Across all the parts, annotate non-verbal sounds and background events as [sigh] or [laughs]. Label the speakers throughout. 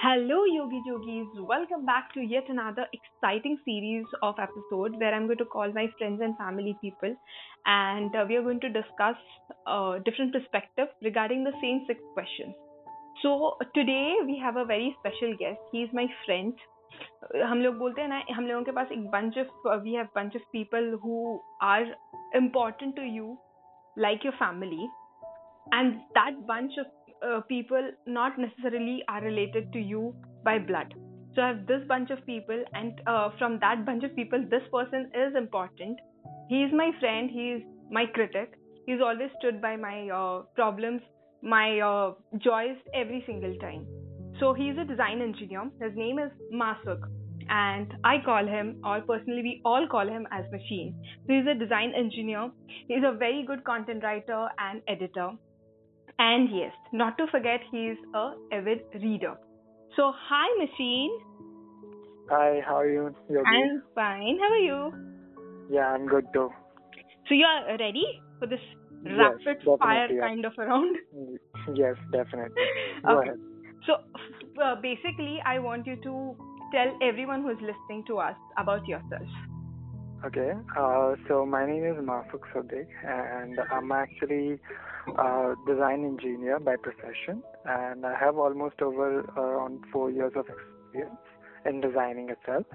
Speaker 1: Hello, Yogi Jogis. Welcome back to yet another exciting series of episodes where I'm going to call my friends and family people, and uh, we are going to discuss uh, different perspectives regarding the same six questions. So today we have a very special guest. He is my friend. हम लोग बोलते हैं ना हम लोगों के पास एक bunch of we have bunch of people who are important to you like your family and that bunch of uh, people not necessarily are related to you by blood so i have this bunch of people and uh, from that bunch of people this person is important he is my friend he is my critic he's always stood by my uh, problems my uh, joys every single time so he's a design engineer his name is masuk and I call him, or personally, we all call him as Machine. So he's a design engineer. He's a very good content writer and editor. And yes, not to forget, he's a avid reader. So hi, Machine.
Speaker 2: Hi, how are you? Yogi?
Speaker 1: I'm fine. How are you?
Speaker 2: Yeah, I'm good too.
Speaker 1: So you are ready for this
Speaker 2: Yes,
Speaker 1: rapid fire
Speaker 2: yeah.
Speaker 1: kind of a round? [laughs]
Speaker 2: Yes, definitely. Go
Speaker 1: Okay.
Speaker 2: ahead.
Speaker 1: So uh, basically, I want you to tell everyone who's listening to us about yourself.
Speaker 2: Okay. Uh, so my name is Mafuk Sadiq, and I'm actually a design engineer by profession, and I have almost over around four years of experience in designing itself.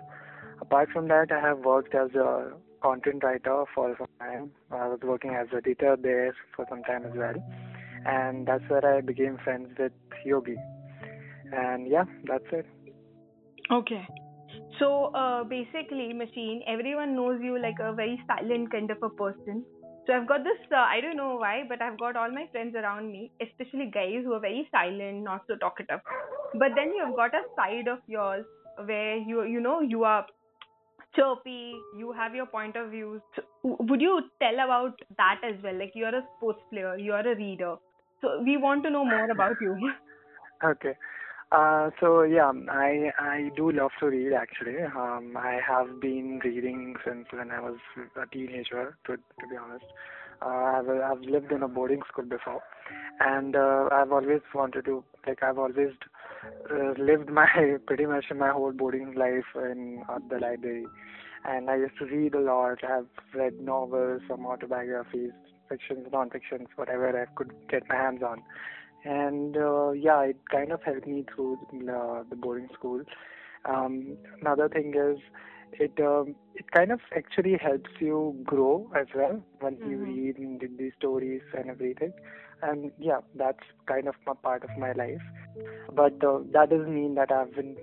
Speaker 2: Apart from that, I have worked as a content writer for some time. I was working as an editor there for some time as well, and that's where I became friends with Yogi. And yeah, that's it.
Speaker 1: Okay. So uh, basically, machine, everyone knows you like a very silent kind of a person. So I've got this, uh, I don't know why, but I've got all my friends around me, especially guys who are very silent, not so talkative. But then you've got a side of yours where you, you know, you are chirpy, you have your point of views. So, would you tell about that as well? Like you're a sports player, you're a reader. So we want to know more about you. [laughs]
Speaker 2: Okay. Uh, so yeah, I I do love to read actually. Um, I have been reading since when I was a teenager. To to be honest, uh, I've I've lived in a boarding school before, and uh, I've always wanted to like I've always uh, lived my [laughs] pretty much my whole boarding life in uh, the library, and I used to read a lot. I've read novels, some autobiographies, fictions, non-fictions, whatever I could get my hands on and uh, yeah, it kind of helped me through uh, the boarding school. Um, another thing is, it um, it kind of actually helps you grow as well when you
Speaker 1: Mhm.
Speaker 2: read and read these stories and everything. And yeah, that's kind of a part of my life. But uh, that doesn't mean that I've been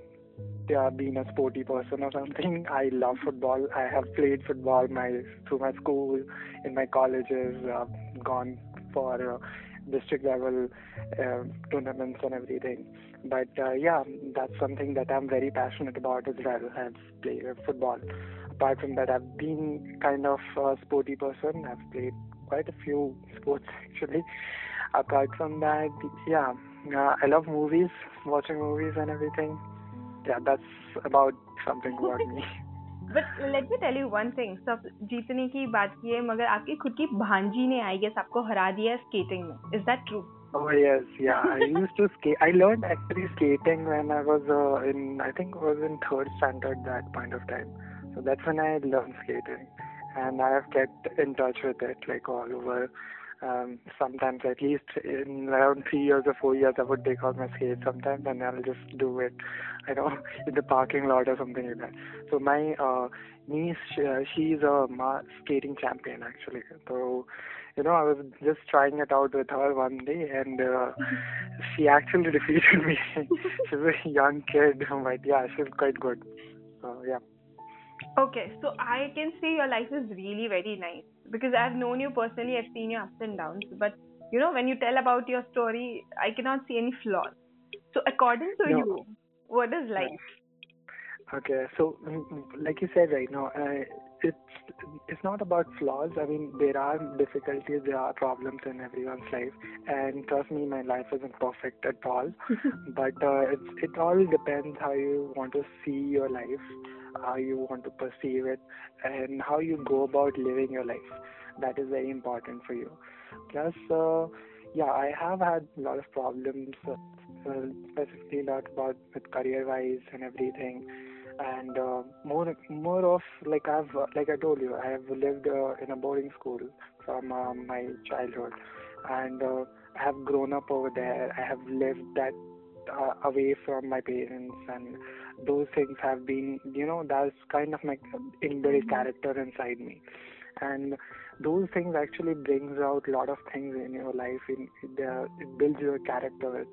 Speaker 2: uh, been a sporty person or something. [laughs] I love football. I have played football my through my school, in my colleges. I've gone for uh, district level uh, tournaments and everything. But uh, yeah, that's something that I'm very passionate about as well. I've played football. Apart from that, I've been kind of a sporty person. I've played quite a few sports actually. Apart from that, yeah, uh, I love movies, watching movies and everything. Yeah, that's about something about me. [laughs]
Speaker 1: But let me tell you one thing सब जीतने की बात की है मगर आपकी खुद की भांजी ने आई गेस आपको हरा दिया स्केटिंग में is that true
Speaker 2: Oh yes, yeah. I used to skate. I learned actually skating when I was uh, in, I think, was in third standard that point of time. So that's when I learned skating, and I have kept in touch with it like all over. Um, sometimes at least in around three years or four years, I would take out my skates sometimes, and I'll just do it. [laughs] I know [laughs] in the parking lot or something like that. So my uh, niece, she, uh, she's a ma- skating champion actually. So you know, I was just trying it out with her one day, and uh, [laughs] she actually defeated me. she's a young kid, but yeah, she's quite good. So yeah.
Speaker 1: Okay, so I can say your life is really very nice because I've known you personally, I've seen your ups and downs, but you know, when you tell about your story, I cannot see any flaws. So, according to
Speaker 2: No.
Speaker 1: you, what is life?
Speaker 2: Okay, so mm, mm, like you said right now, uh, it's it's not about flaws. I mean, there are difficulties, there are problems in everyone's life, and trust me, my life isn't perfect at all. [laughs] but uh, it's it all depends how you want to see your life, how you want to perceive it, and how you go about living your life. That is very important for you. Plus, uh, yeah, I have had a lot of problems uh, specifically a lot about with career wise and everything and uh, more more of like I've like I told you I have lived uh, in a boarding school from uh, my childhood and uh, I have grown up over there I have lived that uh, away from my parents and those things have been you know that's kind of my inbuilt character inside me. And those things actually brings out a lot of things in your life. In the, it builds your character with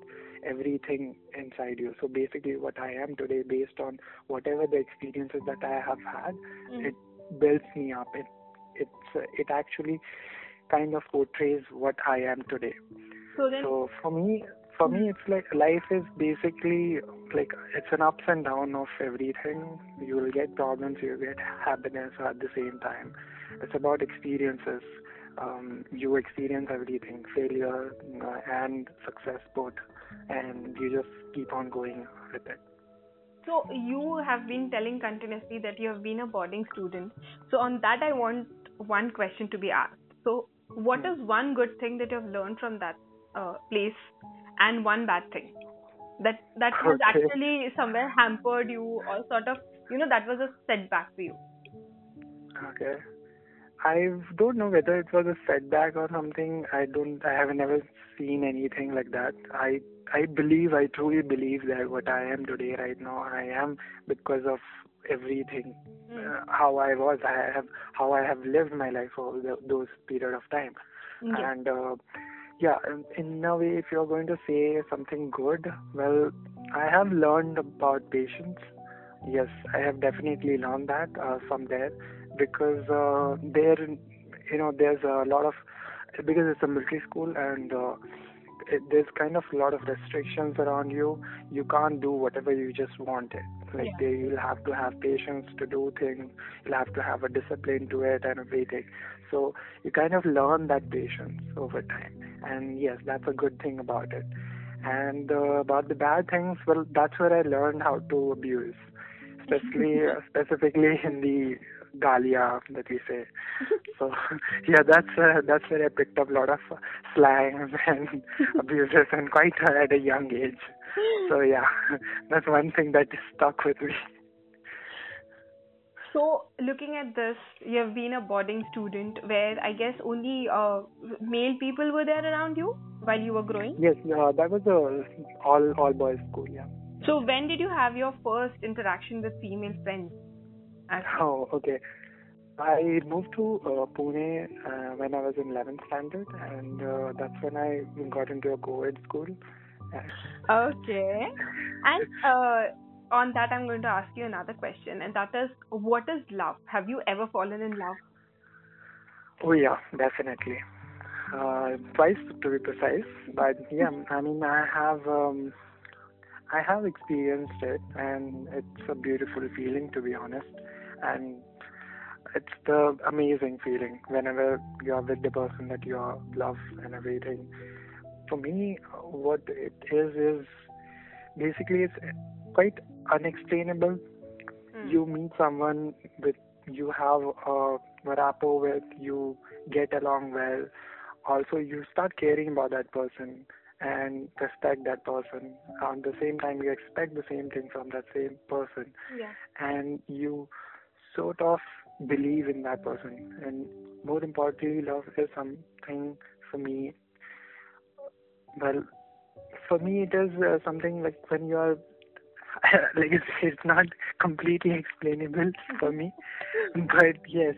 Speaker 2: everything inside you. So basically what i am today based on whatever the experiences that i have had
Speaker 1: Mm.
Speaker 2: it builds me up. It it's uh, it actually kind of portrays what i am today.
Speaker 1: So then,
Speaker 2: so for me, for me, it's like life is basically like it's an ups and down of everything. You will get problems, you will get happiness at the same time. It's about experiences. Um, you experience everything, failure uh, and success both, and you just keep on going with it.
Speaker 1: so you have been telling continuously that you have been a boarding student. So on that, I want one question to be asked. So, what is one good thing that you have learned from that uh, place, and one bad thing that that was
Speaker 2: Okay.
Speaker 1: actually somewhere hampered you, or sort of, you know, that was a setback for you?
Speaker 2: Okay. I don't know whether it was a setback or something. I don't. I have never seen anything like that. I I believe. I truly believe that what I am today, right now, I am because of everything.
Speaker 1: Mm.
Speaker 2: Uh, how I was. I have how I have lived my life over the, those period of time.
Speaker 1: Yes.
Speaker 2: And uh, yeah, in- in a way, if you're going to say something good, well, I have learned about patience. Yes, I have definitely learned that uh, from there because uh, there, you know, there's a lot of because it's a military school and uh, it, there's kind of a lot of restrictions around you. You can't do whatever you just wanted. Like
Speaker 1: Yeah.
Speaker 2: they, you'll have to have patience to do things. You'll have to have a discipline to it and everything. So you kind of learn that patience over time. And yes, that's a good thing about it. And uh, about the bad things, well, that's where I learned how to abuse, especially [laughs] uh, specifically in the Galia that we say. So [laughs] yeah, that's uh, that's where I picked up a lot of uh, slangs [laughs] and abuses, and quite uh, at a young age. So yeah, that's one thing that stuck with me.
Speaker 1: So, looking at this, you have been a boarding student where I guess only uh, male people were there around you while you were growing.
Speaker 2: Yes, uh, that was a all all boys school. Yeah.
Speaker 1: So, when did you have your first interaction with female friends? As- [laughs]
Speaker 2: Oh, okay. I moved to uh, Pune uh, when I was in 11th standard, and uh, that's when I got into a co-ed school.
Speaker 1: Okay. And uh, on that, I'm going to ask you another question, and that is, what is love? Have you ever fallen in love?
Speaker 2: Oh yeah, definitely. Uh, twice to be precise, but yeah, I mean I have um, I have experienced it, and it's a beautiful feeling to be honest, and it's the amazing feeling whenever you're with the person that you love and everything. For me, what it is is basically it's quite unexplainable.
Speaker 1: Hmm.
Speaker 2: you meet someone with you have a rapport with you get along well. Also you start caring about that person and respect that person. At the same time you expect the same thing from that same person.
Speaker 1: Yeah.
Speaker 2: and you sort of believe in that person. And more importantly love is something for me well for me it is uh, something like when you are like [laughs] it's, it's not completely explainable for me but yes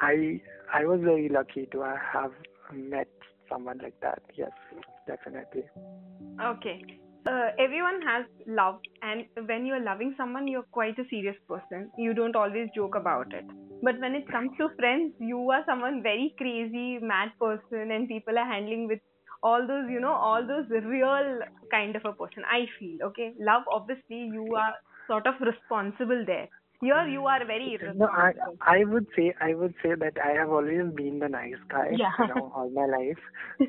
Speaker 2: i i was very lucky to have met someone like that yes definitely
Speaker 1: Okay. Uh, everyone has love, and when you're loving someone, you're quite a serious person. You don't always joke about it. But when it comes to friends, you are someone very crazy, mad person, and people are handling with all those, you know, all those real kind of a person. I feel, okay? Love, obviously, you are sort of responsible there. Here, you are very
Speaker 2: no i i would say i would say that i have always been the nice guy
Speaker 1: Yeah.
Speaker 2: you know all my life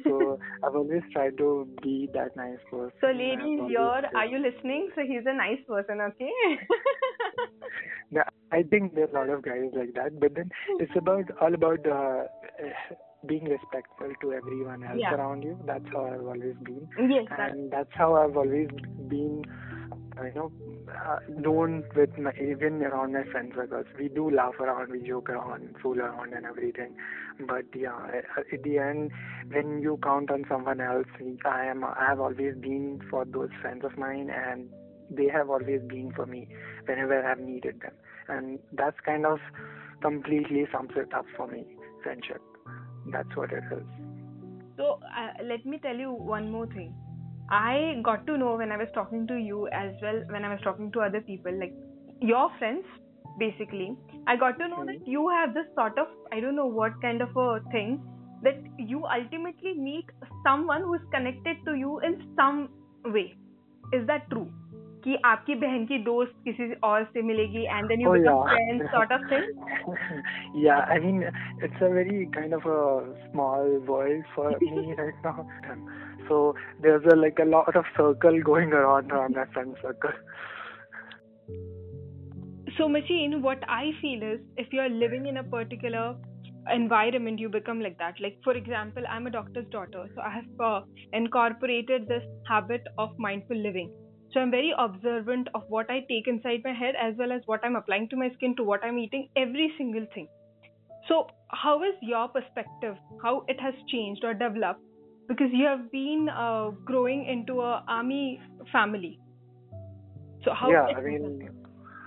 Speaker 2: so [laughs] i've always tried to be that nice person
Speaker 1: So, ladies, here, are you listening? So, he's a nice person, okay? [laughs]
Speaker 2: Yeah, I think there are a lot of guys like that, but then it's about all about uh, being respectful to everyone else
Speaker 1: Yeah.
Speaker 2: around you. That's how I've always been,
Speaker 1: Yes,
Speaker 2: and that's how I've always been, you know, uh, known with my even around my friend circles. We do laugh around, we joke around, fool around, and everything. But yeah, at the end, when you count on someone else, I am. I have always been for those friends of mine, and they have always been for me whenever I've needed them. And that's kind of completely sums it up for me. Friendship. That's what it is.
Speaker 1: So uh, let me tell you one more thing. I got to know when I was talking to you as well, when I was talking to other people, like your friends, basically. I got to know that you have this sort of, I don't know what kind of a thing, that you ultimately meet someone who is connected to you in some way. Is that true? कि आपकी बहन की दोस्त किसी और से मिलेगी and then you
Speaker 2: Oh,
Speaker 1: become
Speaker 2: yeah.
Speaker 1: friends sort of thing?
Speaker 2: yeah, I mean, it's a very kind of a small world for me right now. So there's a like a lot of circle going around around my friend circle.
Speaker 1: So, Machine, what I feel is if you're living in a particular environment, you become like that. Like, for example, I'm a doctor's daughter, so I have uh, incorporated this habit of mindful living. So, I'm very observant of what I take inside my head as well as what I'm applying to my skin, to what I'm eating, every single thing. So, how is your perspective? How it has changed or developed? Because you have been uh, growing into a army family. So, how
Speaker 2: yeah, I mean,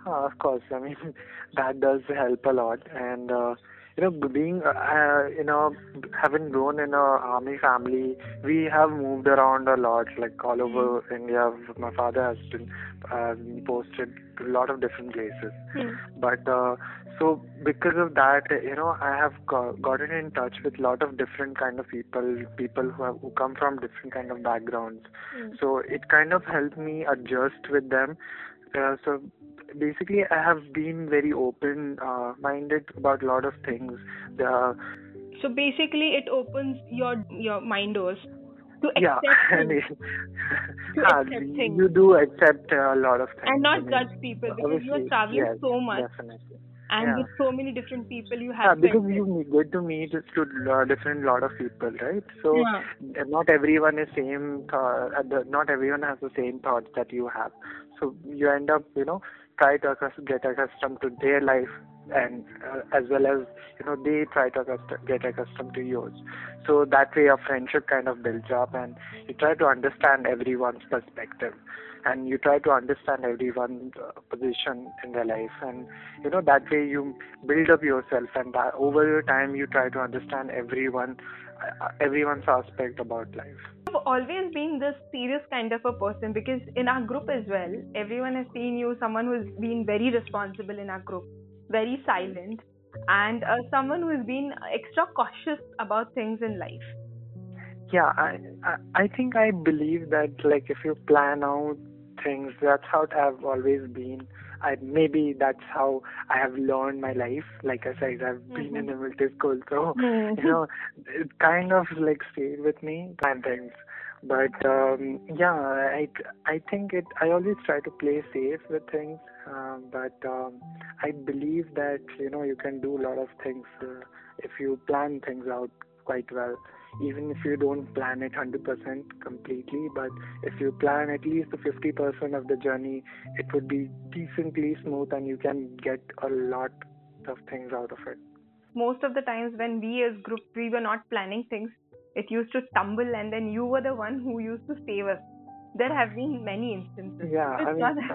Speaker 2: uh, [laughs] of course, I mean [laughs] that does help a lot, and uh, you know, being uh, you know, having grown in a army family, we have moved around a lot, like all over India. My father has been uh, posted to a lot of different places.
Speaker 1: Hmm.
Speaker 2: but uh, so because of that you know i have go- gotten in touch with a lot of different kind of people people who have who come from different kind of backgrounds
Speaker 1: Hmm.
Speaker 2: so it kind of helped me adjust with them uh, so basically i have been very open uh, minded about a lot of things uh,
Speaker 1: So basically, it opens your your mind doors to [laughs] accept
Speaker 2: yeah [laughs]
Speaker 1: To [laughs]
Speaker 2: ah,
Speaker 1: accept
Speaker 2: you
Speaker 1: things.
Speaker 2: you do accept a lot of things
Speaker 1: and
Speaker 2: I
Speaker 1: not
Speaker 2: mean,
Speaker 1: judge people because you are
Speaker 2: obviously,
Speaker 1: traveling
Speaker 2: yes,
Speaker 1: so much
Speaker 2: definitely
Speaker 1: and
Speaker 2: yeah.
Speaker 1: with so many different people you have Yeah,
Speaker 2: because
Speaker 1: friends
Speaker 2: you meet- get to meet to uh, different lot of people, right? So
Speaker 1: Yeah.
Speaker 2: uh, not everyone is same. Th- uh, not everyone has the same thoughts that you have. So you end up, you know, try to get accustomed to their life, and uh, as well as you know they try to get accustomed to yours. So that way, a friendship kind of builds up, and you try to understand everyone's perspective, and you try to understand everyone's uh, position in their life, and you know that way you build up yourself and that over your time you try to understand everyone uh, everyone's aspect about life
Speaker 1: You've always been this serious kind of a person because in our group as well, everyone has seen you someone who's been very responsible in our group, very silent, and uh, someone who's been extra cautious about things in life.
Speaker 2: yeah I, I i think i believe that like if you plan out things that's how i've always been i maybe that's how i have learned my life. Like i said i've been in a military school so you know it kind of like stayed with me and things. But um yeah i i think it i always try to play safe with things um, but um i believe that you know you can do a lot of things uh, if you plan things out quite well even if you don't plan it 100% completely but if you plan at least the 50% of the journey it would be decently smooth and you can get a lot of things out of it
Speaker 1: Most of the times when we as group we were not planning things, it used to tumble and then you were the one who used to save us. There have been many instances.
Speaker 2: yeah i mean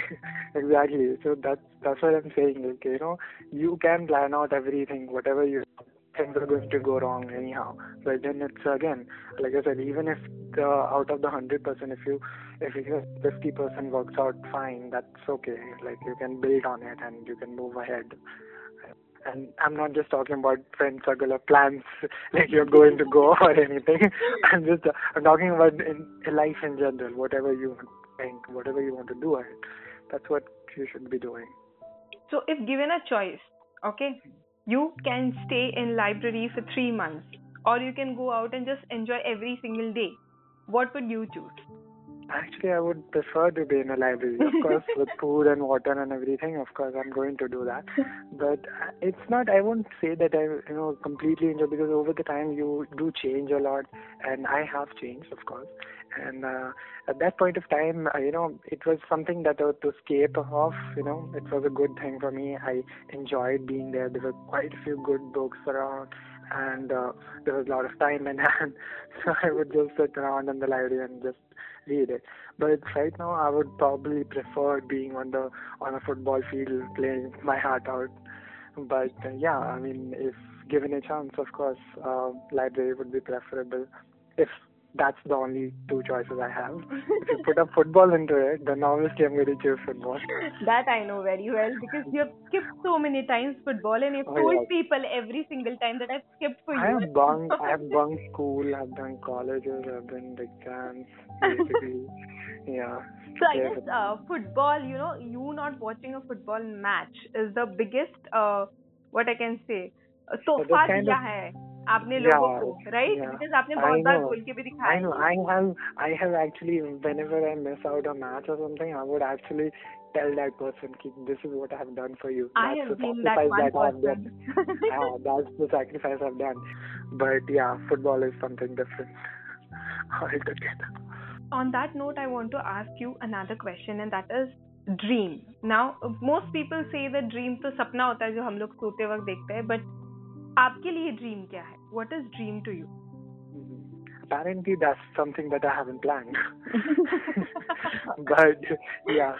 Speaker 2: [laughs] exactly so that's that's what i'm saying like you know you can plan out everything whatever you things are going to go wrong anyhow but then it's again like i said even if the out of the 100% if you if you 50% works out fine that's okay like you can build on it and you can move ahead and I'm not just talking about friend circle or plans [laughs] like you're going to go [laughs] or anything. [laughs] I'm just I'm talking about in, life in general, whatever you think, whatever you want to do. That's what you should be doing.
Speaker 1: So, if given a choice, okay, you can stay in library for three months, or you can go out and just enjoy every single day. What would you choose?
Speaker 2: Actually, I would prefer to be in a library, of [laughs] course, with food and water and everything. Of course, I'm going to do that. But uh, it's not. I won't say that I, you know, completely enjoy because over the time you do change a lot, and I have changed, of course. And uh, at that point of time, uh, you know, it was something that I was to escape off. You know, it was a good thing for me. I enjoyed being there. There were quite a few good books around and uh, there was a lot of time in [laughs] hand, so I would just sit around in the library and just read it. But right now, I would probably prefer being on the on a football field playing my heart out. But uh, yeah, I mean, if given a chance, of course, uh, library would be preferable. If that's the only two choices I have. if you put a football into it, then obviously I'm going to choose football.
Speaker 1: That I know very well because you have skipped so many times football and you've
Speaker 2: oh,
Speaker 1: told
Speaker 2: yeah.
Speaker 1: people every single time that I've skipped for
Speaker 2: I
Speaker 1: you.
Speaker 2: I have bunked, I have bunked school, I've done colleges, I've done exams, basically. [laughs] yeah.
Speaker 1: So I guess uh, football, you know, you not watching a football match is the biggest, uh, what I can say, so, so
Speaker 2: far,
Speaker 1: yeah.
Speaker 2: Of-
Speaker 1: आपने लोगों को,
Speaker 2: yeah.
Speaker 1: Because आपने बहुत बार. बोल के भी दिखाया
Speaker 2: know. I have. I have actually. Whenever I miss out a match or something, I would actually tell that person, "Ki, "This is what I have done for you.
Speaker 1: I
Speaker 2: That's
Speaker 1: have
Speaker 2: the
Speaker 1: been that
Speaker 2: sacrifice
Speaker 1: one
Speaker 2: I have done. yeah, that's the sacrifice I've done." But yeah, football is something different altogether.
Speaker 1: On that note, I want to ask you another question, and that is dream. Now, uh, most people say that dream तो सपना होता है जो हम लोग सोते वक्त देखते हैं, but आपके लिए dream क्या है? What is dream to you?
Speaker 2: Mhm. Apparently, that's something that I haven't planned. [laughs] [laughs] but yeah,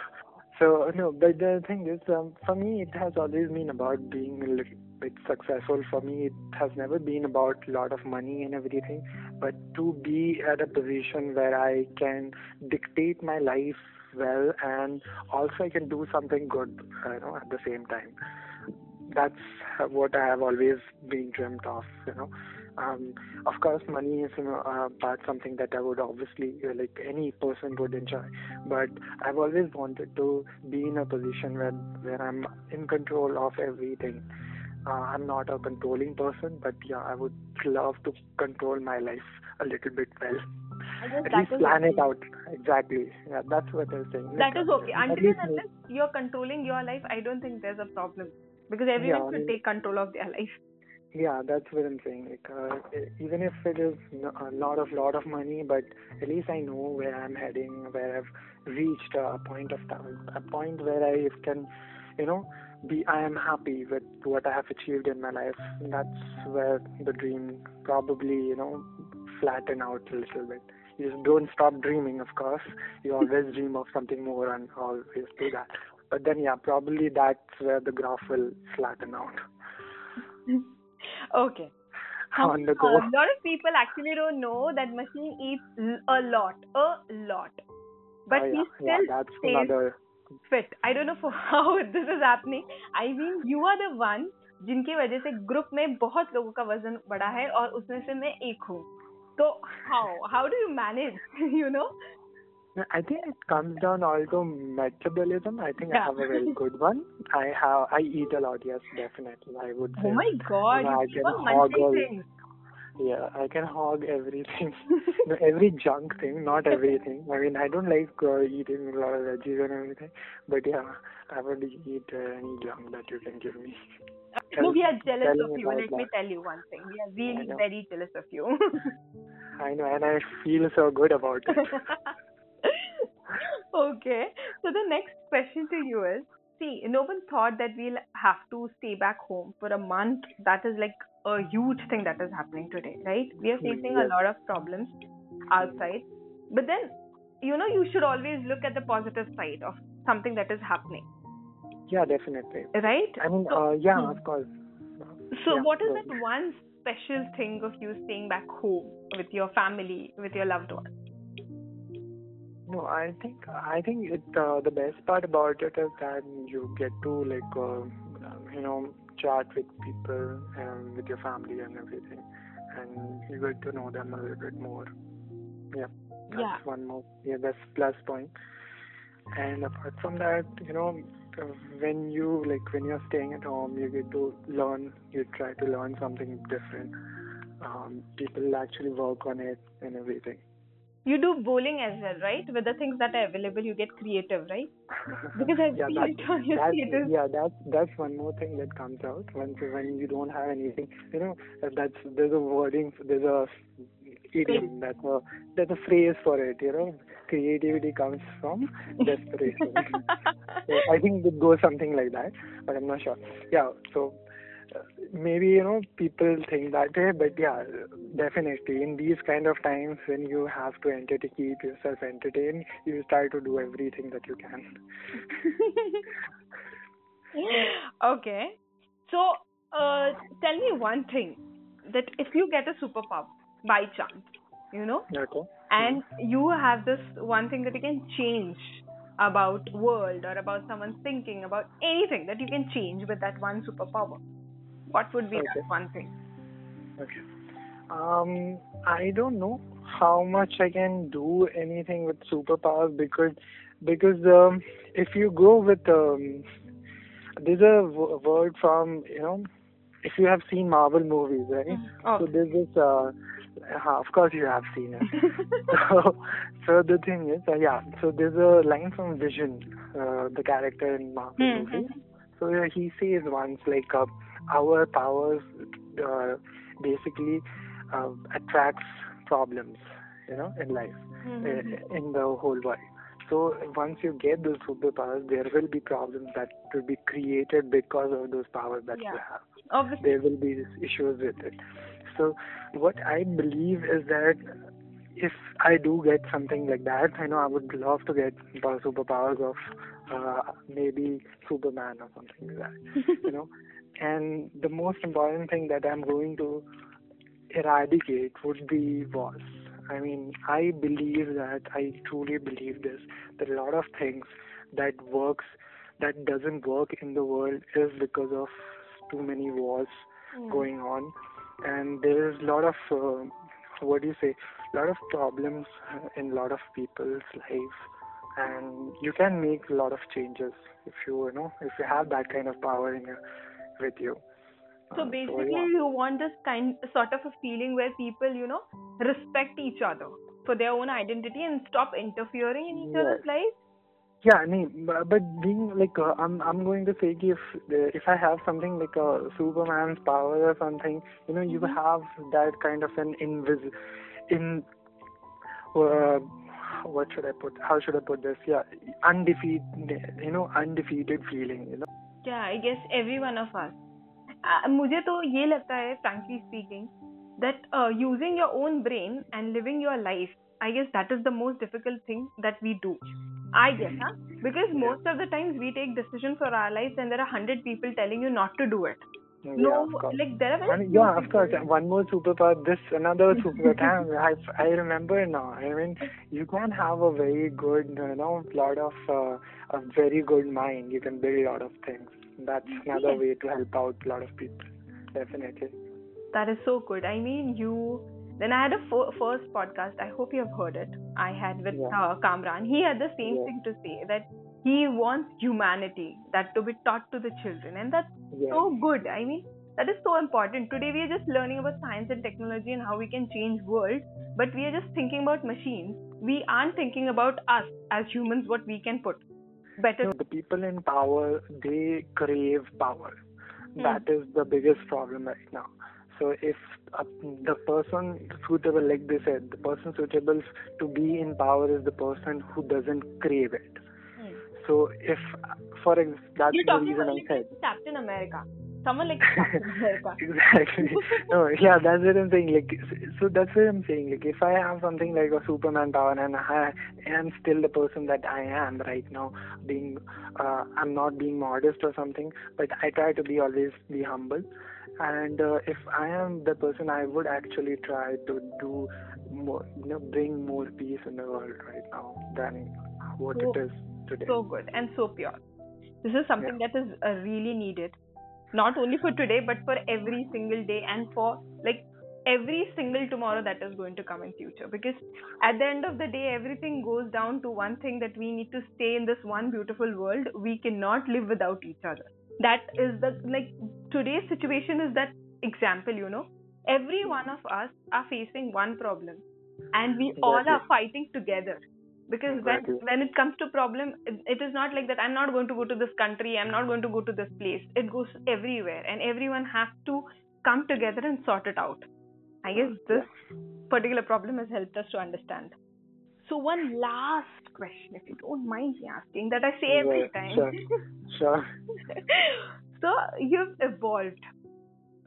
Speaker 2: so no. But the thing is, um, for me, it has always been about being a little bit successful. For me, it has never been about a lot of money and everything, but to be at a position where I can dictate my life well, and also I can do something good, you know, at the same time. That's what I have always been dreamt of, you know. Um, of course, money is you know, uh, part something that I would obviously uh, like any person would enjoy. But I've always wanted to be in a position where where I'm in control of everything. Uh, I'm not a controlling person, but yeah, I would love to control my life a little bit well. At least plan it out exactly. Yeah, that's what I'm saying.
Speaker 1: That
Speaker 2: Like,
Speaker 1: is okay. Until and unless you're controlling your life, I don't think there's a problem. Because everyone
Speaker 2: Yeah, I
Speaker 1: should
Speaker 2: mean-
Speaker 1: take control of their life.
Speaker 2: Yeah, that's what I'm saying. Like, uh, even if it is a lot of lot of money, but at least I know where I'm heading, where I've reached a point of time, a point where I can, you know, be. I am happy with what I have achieved in my life. That's where the dream probably, you know, flatten out a little bit. You just don't stop dreaming, of course. You always [laughs] dream of something more and always do that. But then, yeah, probably that's where the graph will flatten out.
Speaker 1: Okay.
Speaker 2: On the
Speaker 1: A lot of people actually don't know that machine eats a lot, a lot. But
Speaker 2: Oh,
Speaker 1: he still
Speaker 2: yeah, that's
Speaker 1: stays
Speaker 2: another.
Speaker 1: fit. I don't know for how this is happening. I mean, you are the one जिनकी वजह से group में बहुत लोगों का वज़न बढ़ा है और उसमें से मैं एक हूँ तो how how do you manage you know
Speaker 2: I think it comes down all to metabolism. I think I have a very good one. I have I eat a lot. Yes, definitely. I would say.
Speaker 1: oh my god
Speaker 2: Yeah, I can hog all-
Speaker 1: things
Speaker 2: Yeah, I can hog everything. [laughs] no, every junk thing, not everything. I mean, I don't like uh, eating a lot of veggies and everything, but yeah, I would eat uh, any junk that you can give me.
Speaker 1: no we are jealous of you let me tell you one thing we are really very jealous of you
Speaker 2: I know, and I feel so good about it. [laughs]
Speaker 1: okay. So the next question to you is see, no one thought that we'll have to stay back home for a month. That is like a huge thing that is happening today, right? We are facing a lot of problems outside. But then, you know, you should always look at the positive side of something that is happening,
Speaker 2: Yeah, definitely.
Speaker 1: right?
Speaker 2: I mean,
Speaker 1: So-
Speaker 2: uh, yeah,
Speaker 1: Hmm.
Speaker 2: of course.
Speaker 1: So,
Speaker 2: Yeah,
Speaker 1: what is
Speaker 2: go
Speaker 1: that one special thing of you staying back home with your family, with your loved ones?
Speaker 2: No, I think I think it uh, the best part about it is that you get to like uh, um, you know chat with people um, with your family and everything, and you get to know them a little bit more. Yeah, that's
Speaker 1: Yeah.
Speaker 2: one more. Yeah, that's plus point. And apart from that, you know, when you like when you're staying at home, you get to learn. You try to learn something different. Um, people actually work on it and everything.
Speaker 1: You do bowling as well, right? With the things that are available, you get creative, right? [laughs] Because I've
Speaker 2: yeah,
Speaker 1: seen it on your status.
Speaker 2: yeah, that's that's one more thing that comes out when when you don't have anything. You know, that's there's a wording, there's a idiom, that's a uh, there's a phrase for it. You know, creativity comes from desperation. [laughs] so I think it goes something like that, but I'm not sure. Yeah, so maybe you know people think that way, but yeah, definitely in these kind of times when you have to enter to keep yourself entertained, you try to do everything that you can. [laughs]
Speaker 1: okay. So, uh, tell me one thing that if you get a superpower by chance, you know,
Speaker 2: Okay.
Speaker 1: and you have this one thing that you can change about world or about someone's thinking about anything that you can change with that one superpower, what would be
Speaker 2: Okay.
Speaker 1: that one thing?
Speaker 2: Okay. Um, I don't know how much I can do anything with superpowers because because um, if you go with um, there's a w- word from you know if you have seen Marvel movies, right?
Speaker 1: Oh.
Speaker 2: So there's this. Uh, uh, of course, you have seen it. [laughs] so, so the thing is, uh, yeah. So there's a line from Vision, uh, the character in Marvel
Speaker 1: Hmm,
Speaker 2: movie. So uh, he says once like uh, our powers uh, basically uh, attracts problems, you know, in life,
Speaker 1: Mhm.
Speaker 2: uh, in the whole world. So once you get those superpowers, there will be problems that will be created because of those powers that you
Speaker 1: Yeah.
Speaker 2: have
Speaker 1: Obviously.
Speaker 2: there will be issues with it. So what I believe is that if I do get something like that, I know I would love to get superpowers of uh, maybe Superman or something like that. [laughs] you know, and the most important thing that I'm going to eradicate would be wars. I mean, I believe that I truly believe this. That a lot of things that works that doesn't work in the world is because of too many wars
Speaker 1: Hmm.
Speaker 2: going on, and there is a lot of uh, what do you say, a lot of problems in a lot of people's life, and you can make a lot of changes if you you know if you have that kind of power in your with you.
Speaker 1: So
Speaker 2: Uh,
Speaker 1: basically,
Speaker 2: yeah.
Speaker 1: you want this kind, sort of a feeling where people, you know, respect each other for their own identity and stop interfering in each
Speaker 2: Yes.
Speaker 1: other's lives.
Speaker 2: Yeah, I mean, but being like, uh, I'm I'm going to say if uh, if I have something like a Superman's power or something, you know, you
Speaker 1: Mhm.
Speaker 2: have that kind of an invis, in, uh, what should I put? How should I put this? Yeah, undefeated, you know, undefeated feeling, you know.
Speaker 1: Yeah, I guess every one of us. Uh, मुझे तो ये लगता है, frankly speaking, that uh, using your own brain and living your life, I guess that is the most difficult thing that we do. I guess, huh? Because most of the times we take decision for our lives and there are hundred people telling you not to do it.
Speaker 2: Yeah,
Speaker 1: no,
Speaker 2: of course.
Speaker 1: like there are
Speaker 2: And yeah, of course. One more superpower. This another superpower. I I remember now. I mean, you can have a very good, you know, lot of uh, a very good mind. You can build a lot of things. That's another
Speaker 1: Yes.
Speaker 2: way to help out a lot of people. Definitely.
Speaker 1: That is so good. I mean, you. Then I had a fo- first podcast. I hope you have heard it. I had with
Speaker 2: Yeah.
Speaker 1: uh, Kamran. He had the same
Speaker 2: Yeah.
Speaker 1: thing to say that he wants humanity that to be taught to the children, and that's
Speaker 2: Yeah.
Speaker 1: so good. I mean, that is so important. Today we are just learning about science and technology and how we can change world, but we are just thinking about machines. We aren't thinking about us as humans, what we can put better.
Speaker 2: No, the people in power, they crave power.
Speaker 1: Hmm.
Speaker 2: That is the biggest problem right now. So if uh, the person suitable, like they said, the person suitable to be in power is the person who doesn't crave it. So if, for ex- that's
Speaker 1: You're
Speaker 2: the reason I said.
Speaker 1: Captain America. Someone like [laughs] Captain America.
Speaker 2: exactly. no, yeah, that's what I'm saying. Like, so that's what I'm saying. Like, if I have something like a Superman power and I am still the person that I am right now, being, uh, I'm not being modest or something, but I try to be always be humble. And uh, if I am the person, I would actually try to do more, you know, bring more peace in the world right now than what
Speaker 1: So-
Speaker 2: it is today.
Speaker 1: so good and so pure. This is something that is uh, really needed, not only for today but for every single day and for like every single tomorrow that is going to come in future. Because at the end of the day, everything goes down to one thing that we need to stay in this one beautiful world. We cannot live without each other. That is the like today's situation is that example. You know, every one of us are facing one problem. and we all are fighting together because
Speaker 2: Exactly.
Speaker 1: when when it comes to problem it, it is not like that i'm not going to go to this country i'm not going to go to this place it goes everywhere and everyone has to come together and sort it out i guess this particular problem has helped us to understand so one last question if you don't mind me asking that i say every
Speaker 2: Yeah,
Speaker 1: time
Speaker 2: sure. Sure. [laughs]
Speaker 1: so you've evolved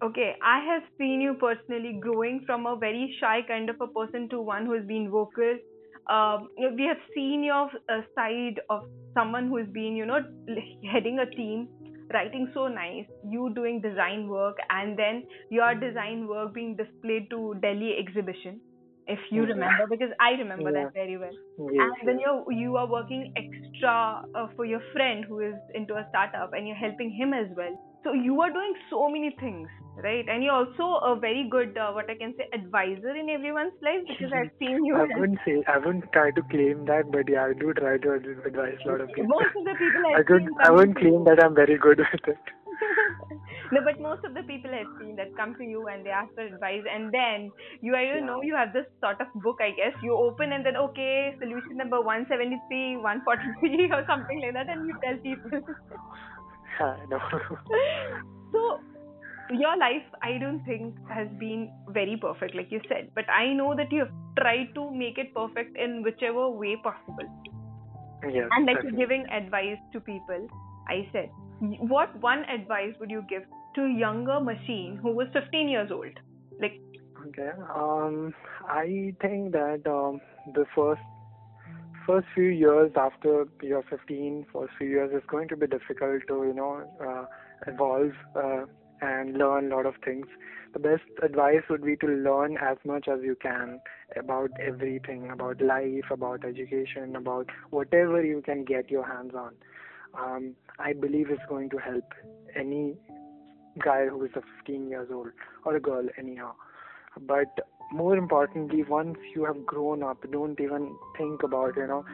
Speaker 1: okay i have seen you personally growing from a very shy kind of a person to one who has been vocal um, we have seen your uh, side of someone who has been you know heading a team writing so nice you doing design work and then your design work being displayed to delhi exhibition if you remember because i remember
Speaker 2: Yeah.
Speaker 1: that very well.
Speaker 2: Yes,
Speaker 1: and then you you are working extra uh, for your friend who is into a startup and you're helping him as well so you are doing so many things right and you're also a very good uh, what i can say advisor in everyone's life because i've seen you
Speaker 2: I wouldn't say I wouldn't try to claim that, but yeah, I do try to advise a lot of people.
Speaker 1: most of the people
Speaker 2: I
Speaker 1: i've
Speaker 2: could I wouldn't claim that I'm very good with it. [laughs] [laughs]
Speaker 1: no, but most of the people I've seen that come to you and they ask for advice, and then you, I don't know, you have this sort of book, I guess. You open and then, okay, solution number 173, 143, [laughs] or something like that, and you tell people.
Speaker 2: Know.
Speaker 1: so, your life, I don't think, has been very perfect, like you said, but I know that you have tried to make it perfect in whichever way possible.
Speaker 2: yes.
Speaker 1: And like you're
Speaker 2: definitely.
Speaker 1: giving advice to people, I said, what one advice would you give to younger machine who was 15 years old? Like,
Speaker 2: Okay. Um, I think that um, the first first few years after you're 15, first few years is going to be difficult to you know uh, evolve uh, and learn a lot of things. The best advice would be to learn as much as you can about everything, about life, about education, about whatever you can get your hands on. Um, I believe it's going to help any guy who is a 15 years old or a girl anyhow but more importantly once you have grown up don't even think about you know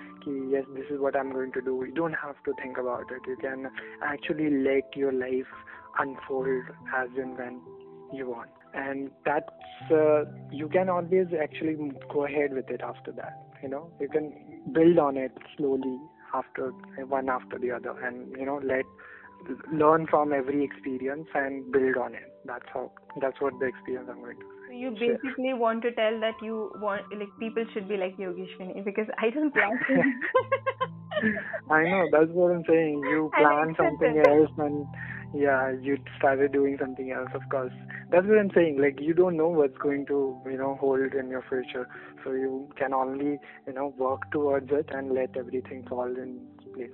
Speaker 2: yes this is what i'm going to do. You don't have to think about it. You can actually let your life unfold as and when you want. And that's uh, you can always actually go ahead with it after that you know. You can build on it slowly after one after the other and you know let learn from every experience and build on it. That's how that's what the experience i'm going to
Speaker 1: you
Speaker 2: Sure.
Speaker 1: basically want to tell that you want, like, people should be like Yogeshwini because I don't plan.
Speaker 2: I know, that's what I'm saying. You plan something else and yeah, you started doing something else, of course. That's what I'm saying. Like you don't know what's going to, you know, hold in your future. So you can only, you know, work towards it and let everything fall in place.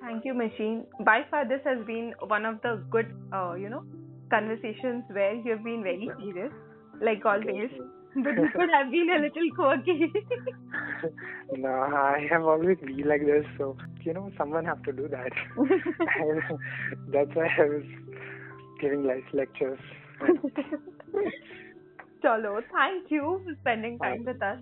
Speaker 1: Thank you, machine. By far, this has been one of the good, uh, you know, conversations where you have been very serious, like always. [laughs] But you could have been a little quirky. [laughs]
Speaker 2: no, I have always been like this, so you know, someone have to do that. [laughs] That's why I was giving like lectures.
Speaker 1: Chalo, thank you for spending time with us.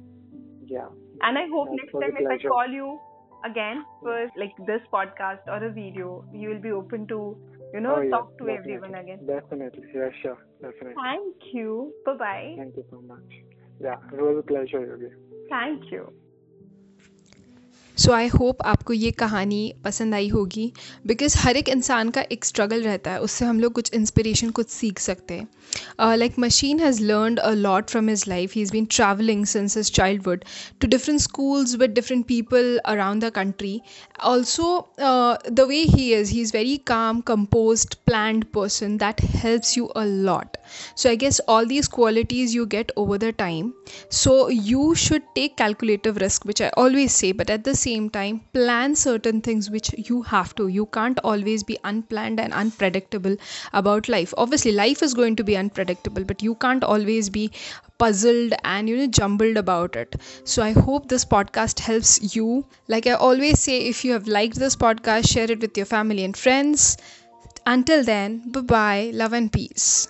Speaker 2: Yeah.
Speaker 1: And I hope next time if I call you again for like this podcast or a video, you will be open to, you know,
Speaker 2: oh,
Speaker 1: talk to
Speaker 2: definitely.
Speaker 1: everyone again.
Speaker 2: Definitely. Yeah, sure. Definitely.
Speaker 1: Thank you. Bye bye.
Speaker 2: Thank you so much. Yeah, it was a pleasure, Yogi.
Speaker 1: Thank you.
Speaker 3: So I hope आपको ये कहानी पसंद आई होगी because हर एक इंसान का एक struggle रहता है, उससे हम लोग कुछ इंस्पिरेशन कुछ सीख सकते हैं। Like machine has learned a lot from his life he is been travelling since his childhood to different schools with different people around the country also the way he is he is very calm composed, planned person that helps you a lot. So i guess all these qualities you get over the time. So you should take calculative risk which i always say but at the same time plan certain things which you have to. You can't always be unplanned and unpredictable about life. Obviously life is going to be unpredictable but you can't always be puzzled and you know jumbled about it. So i hope this podcast helps you. Like i always say if you have liked this podcast share it with your family and friends. Until then bye bye love and peace